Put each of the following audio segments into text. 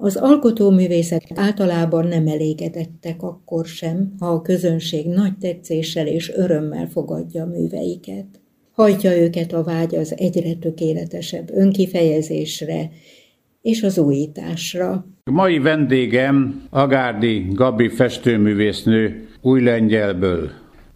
Az alkotóművészek általában nem elégedettek akkor sem, ha a közönség nagy tetszéssel és örömmel fogadja műveiket. Hajtja őket a vágy az egyre tökéletesebb önkifejezésre és az újításra. A mai vendégem Agárdi Gabi festőművésznő új lengyelből.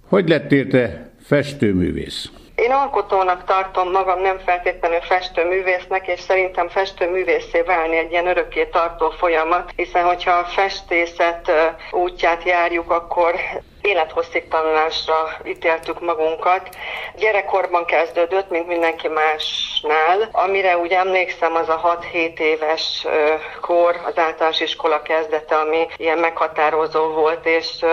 Hogy lettél te festőművész? Én alkotónak tartom magam, nem feltétlenül festőművésznek, és szerintem festőművészé válni egy ilyen örökké tartó folyamat, hiszen hogyha a festészet útját járjuk, akkor élethosszig tanulásra ítéltük magunkat. Gyerekkorban kezdődött, mint mindenki másnál. Amire úgy emlékszem, az a 6-7 éves kor, az általános iskola kezdete, ami ilyen meghatározó volt, és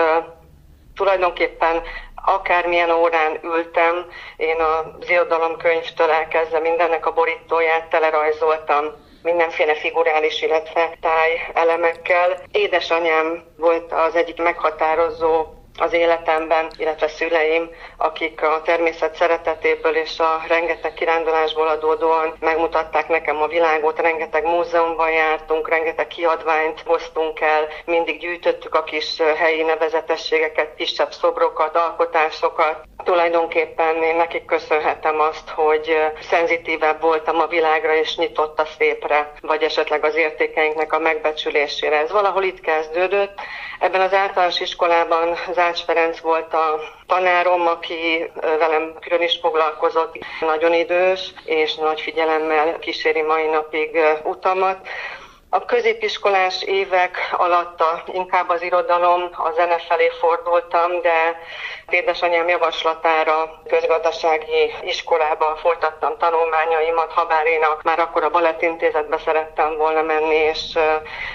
tulajdonképpen akármilyen órán ültem, én az irodalomkönyvtől elkezdve mindennek a borítóját telerajzoltam mindenféle figurális, illetve táj elemekkel. Édesanyám volt az egyik meghatározó az életemben, illetve szüleim, akik a természet szeretetéből és a rengeteg kirándulásból adódóan megmutatták nekem a világot, rengeteg múzeumban jártunk, rengeteg kiadványt hoztunk el, mindig gyűjtöttük a kis helyi nevezetességeket, kisebb szobrokat, alkotásokat. Tulajdonképpen én nekik köszönhetem azt, hogy szenzitívebb voltam a világra és nyitott a szépre, vagy esetleg az értékeinknek a megbecsülésére. Ez valahol itt kezdődött. Ebben az általános iskolában Zács Ferenc volt a tanárom, aki velem külön is foglalkozott, nagyon idős, és nagy figyelemmel kíséri mai napig utamat. A középiskolás évek alatt inkább az irodalom, a zene felé fordultam, de édesanyám javaslatára közgazdasági iskolába folytattam tanulmányaimat, ha bár én már akkor a balettintézetbe szerettem volna menni, és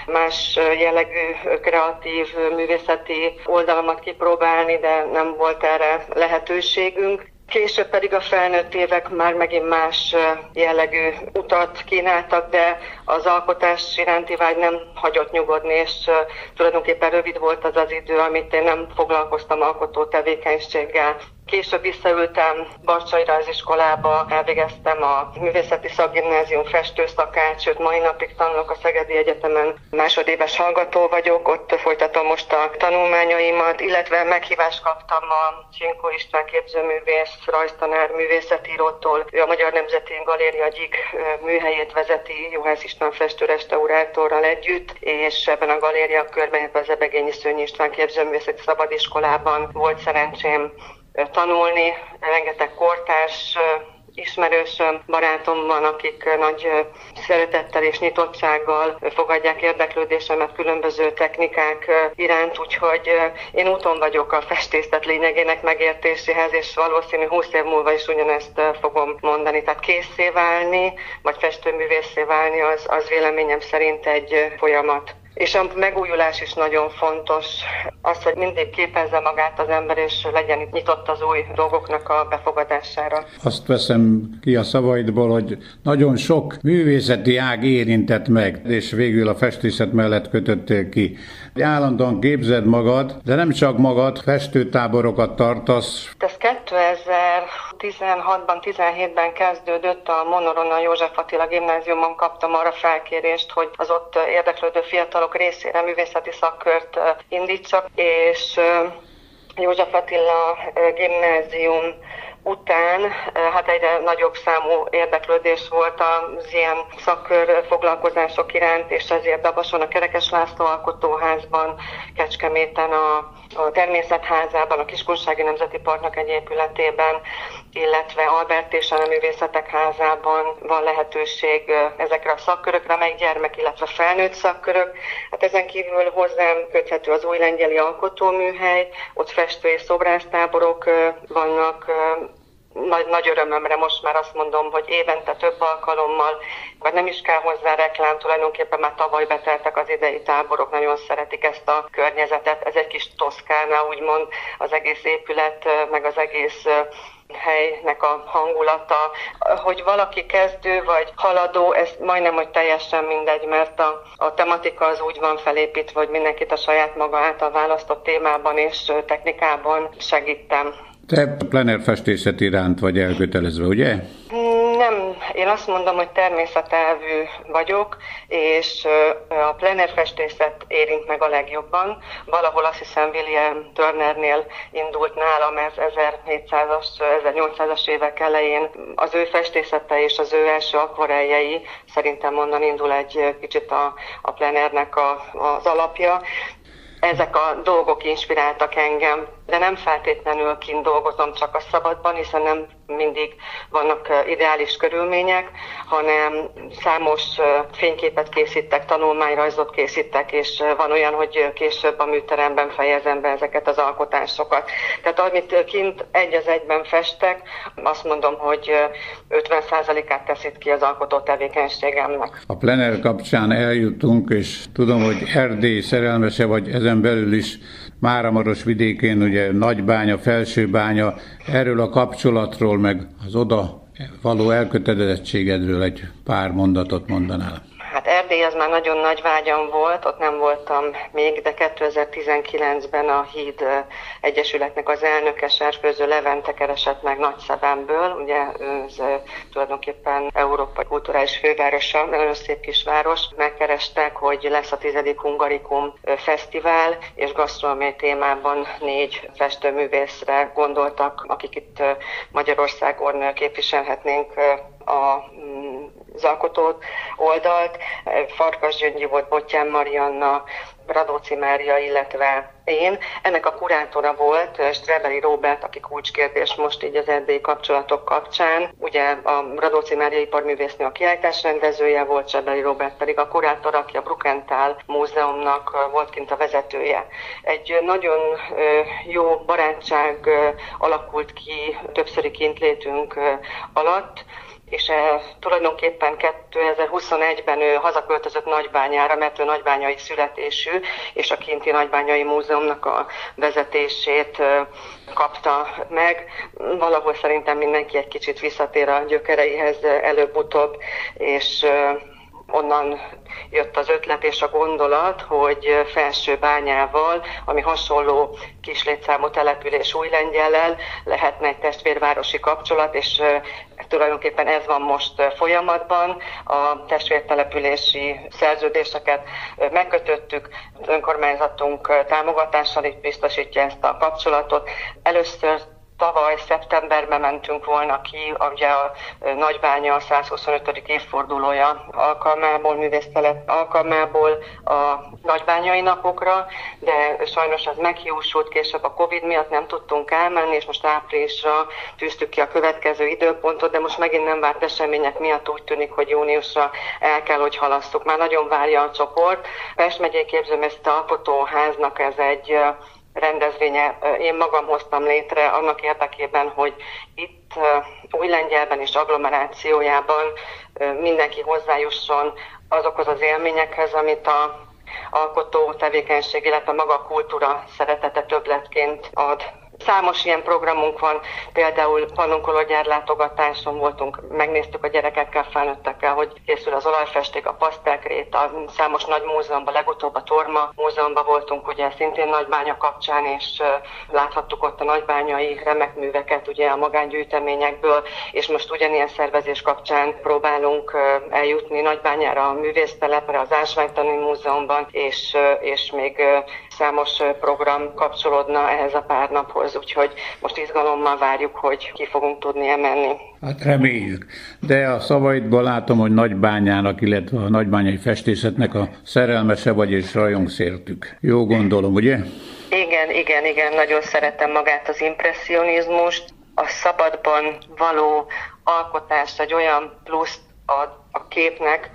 más jellegű kreatív művészeti oldalamat kipróbálni, de nem volt erre lehetőségünk. Később pedig a felnőtt évek már megint más jellegű utat kínáltak, de az alkotás iránti vágy nem hagyott nyugodni, és tulajdonképpen rövid volt az az idő, amit én nem foglalkoztam alkotó tevékenységgel. Később visszaültem Barcsai Rajziskolába, elvégeztem a Művészeti Szakgimnázium festőszakát, sőt mai napig tanulok a Szegedi Egyetemen, másodéves hallgató vagyok, ott folytatom most a tanulmányaimat, illetve meghívást kaptam a Csinkó István képzőművész, rajztanár, művészetírótól. Ő a Magyar Nemzeti Galéria egyik műhelyét vezeti Juhász István festőrestaurátorral együtt, és ebben a galéria körben, az Ebegényi Szőnyi István képzőművészeti szabadiskolában volt szerencsém tanulni, rengeteg kortárs ismerősöm, barátom van, akik nagy szeretettel és nyitottsággal fogadják érdeklődésemet különböző technikák iránt, úgyhogy én úton vagyok a festészet lényegének megértéséhez, és valószínű 20 év múlva is ugyanezt fogom mondani. Tehát készé válni, vagy festőművészé válni, az, az véleményem szerint egy folyamat. És a megújulás is nagyon fontos. Az, hogy mindig képezze magát az ember, és legyen nyitott az új dolgoknak a befogadására. Azt veszem ki a szavaidból, hogy nagyon sok művészeti ág érintett meg, és végül a festészet mellett kötöttél ki. Állandóan képzed magad, de nem csak magad, festőtáborokat tartasz. Ez 2016-ban, 17-ben kezdődött a Monoron a József Attila gimnáziumon kaptam arra felkérést, hogy az ott érdeklődő fiatalok részére művészeti szakkört indítsak, és József Attila gimnázium után hát egyre nagyobb számú érdeklődés volt az ilyen szakkör foglalkozások iránt, és ezért Dabason a Kerekes László Alkotóházban, Kecskeméten a, a Termésetházában, a Kiskunsági Nemzeti Parknak egy épületében, illetve Albert és a Művészetek Házában van lehetőség ezekre a szakkörökre, amely gyermek, illetve felnőtt szakkörök. Hát ezen kívül hozzám köthető az új lengyeli alkotóműhely, ott festő és szobrásztáborok vannak, nagy, nagy örömömre most már azt mondom, hogy évente több alkalommal, vagy nem is kell hozzá reklám, tulajdonképpen már tavaly beteltek az idei táborok, nagyon szeretik ezt a környezetet. Ez egy kis Toszkána, úgymond az egész épület, meg az egész helynek a hangulata. Hogy valaki kezdő vagy haladó, ez majdnem, hogy teljesen mindegy, mert a, a tematika az úgy van felépítve, hogy mindenkit a saját maga által választott témában és technikában segítem. Te plener festészet iránt vagy elkötelezve, ugye? Nem, én azt mondom, hogy természetelvű vagyok, és a plenerfestészet érint meg a legjobban. Valahol azt hiszem William Turnernél indult nálam ez 1700-as, 1800-as évek elején. Az ő festészete és az ő első akvareljei szerintem onnan indul egy kicsit a, a plenernek a, az alapja ezek a dolgok inspiráltak engem, de nem feltétlenül kint dolgozom csak a szabadban, hiszen nem mindig vannak ideális körülmények, hanem számos fényképet készítek, tanulmányrajzot készítek, és van olyan, hogy később a műteremben fejezem be ezeket az alkotásokat. Tehát amit kint egy az egyben festek, azt mondom, hogy 50%-át teszít ki az alkotó tevékenységemnek. A plener kapcsán eljutunk, és tudom, hogy Erdély szerelmese vagy ezen belül is Máramaros vidékén, ugye Nagybánya, Felsőbánya, erről a kapcsolatról, meg az oda való elkötelezettségedről egy pár mondatot mondanál. Hát Erdély az már nagyon nagy vágyam volt, ott nem voltam még, de 2019-ben a Híd Egyesületnek az elnöke Serfőző Levente keresett meg Nagyszebemből, ugye ez tulajdonképpen Európai Kulturális Fővárosa, nagyon szép kisváros. Megkerestek, hogy lesz a tizedik Hungarikum Fesztivál, és gasztronómiai témában négy festőművészre gondoltak, akik itt Magyarországon képviselhetnénk a az alkotó oldalt. Farkas Gyöngyi volt, Bottyán Marianna, Radóci Mária, illetve én. Ennek a kurátora volt Strebeli Robert, aki kulcskérdés most így az erdélyi kapcsolatok kapcsán. Ugye a Radóci Mária iparművésznő a kiállítás rendezője volt, Strebeli Robert pedig a kurátor, aki a Brukenthal Múzeumnak volt kint a vezetője. Egy nagyon jó barátság alakult ki többszöri kintlétünk alatt, és e, tulajdonképpen 2021-ben ő hazaköltözött Nagybányára, mert ő nagybányai születésű, és a kinti Nagybányai Múzeumnak a vezetését e, kapta meg. Valahol szerintem mindenki egy kicsit visszatér a gyökereihez előbb-utóbb, és e, onnan jött az ötlet és a gondolat, hogy felső bányával, ami hasonló kislétszámú település új lengyellel lehetne egy testvérvárosi kapcsolat, és tulajdonképpen ez van most folyamatban. A testvértelepülési szerződéseket megkötöttük, az önkormányzatunk támogatással itt biztosítja ezt a kapcsolatot. Először Tavaly szeptemberben mentünk volna ki, ugye a Nagybánya 125. évfordulója alkalmából, művésztelet alkalmából a nagybányai napokra, de sajnos az meghiúsult, később a Covid miatt nem tudtunk elmenni, és most áprilisra tűztük ki a következő időpontot, de most megint nem várt események miatt úgy tűnik, hogy júniusra el kell, hogy halasszuk. Már nagyon várja a csoport. Pest megyei képzőművészeti alkotóháznak ez egy rendezvénye én magam hoztam létre annak érdekében, hogy itt új lengyelben és agglomerációjában mindenki hozzájusson azokhoz az élményekhez, amit a alkotó tevékenység, illetve maga a kultúra szeretete többletként ad Számos ilyen programunk van, például pannonkológyár látogatáson voltunk, megnéztük a gyerekekkel, felnőttekkel, hogy készül az olajfesték, a pasztelkrét, a számos nagy múzeumban, legutóbb a Torma múzeumban voltunk, ugye szintén nagybánya kapcsán, és láthattuk ott a nagybányai remek műveket, ugye a magángyűjteményekből, és most ugyanilyen szervezés kapcsán próbálunk eljutni nagybányára, a művésztelepre, az Ásványtani Múzeumban, és, és még számos program kapcsolódna ehhez a pár naphoz, úgyhogy most izgalommal várjuk, hogy ki fogunk tudni emenni. Hát reméljük. De a szavaidban látom, hogy Nagybányának, illetve a nagybányai festészetnek a szerelmese vagy és rajongszértük. Jó gondolom, ugye? Igen, igen, igen, nagyon szeretem magát az impressionizmust. A szabadban való alkotás egy olyan pluszt ad a képnek,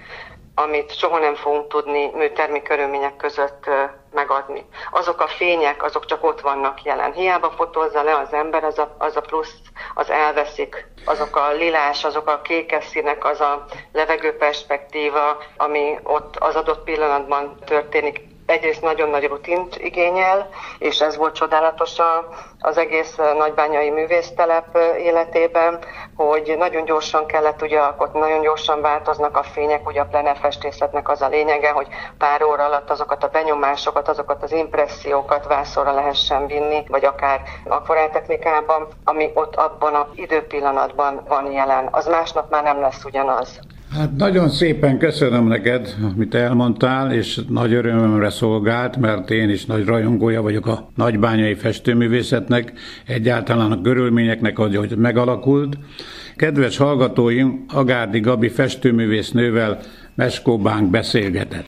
amit soha nem fogunk tudni műtermi körülmények között megadni. Azok a fények, azok csak ott vannak jelen. Hiába fotózza le az ember, az a, az a plusz, az elveszik. Azok a lilás, azok a kékes színek, az a levegő perspektíva, ami ott az adott pillanatban történik, egyrészt nagyon nagy rutint igényel, és ez volt csodálatos az egész nagybányai művésztelep életében, hogy nagyon gyorsan kellett ugye alkotni, nagyon gyorsan változnak a fények, ugye a plenefestészetnek az a lényege, hogy pár óra alatt azokat a benyomásokat, azokat az impressziókat vászorra lehessen vinni, vagy akár akvareltechnikában, ami ott abban az időpillanatban van jelen. Az másnap már nem lesz ugyanaz. Hát nagyon szépen köszönöm neked, amit elmondtál, és nagy örömömre szolgált, mert én is nagy rajongója vagyok a nagybányai festőművészetnek, egyáltalán a körülményeknek, ahogy megalakult. Kedves hallgatóim, Agárdi Gabi festőművésznővel Meskóbánk beszélgetett.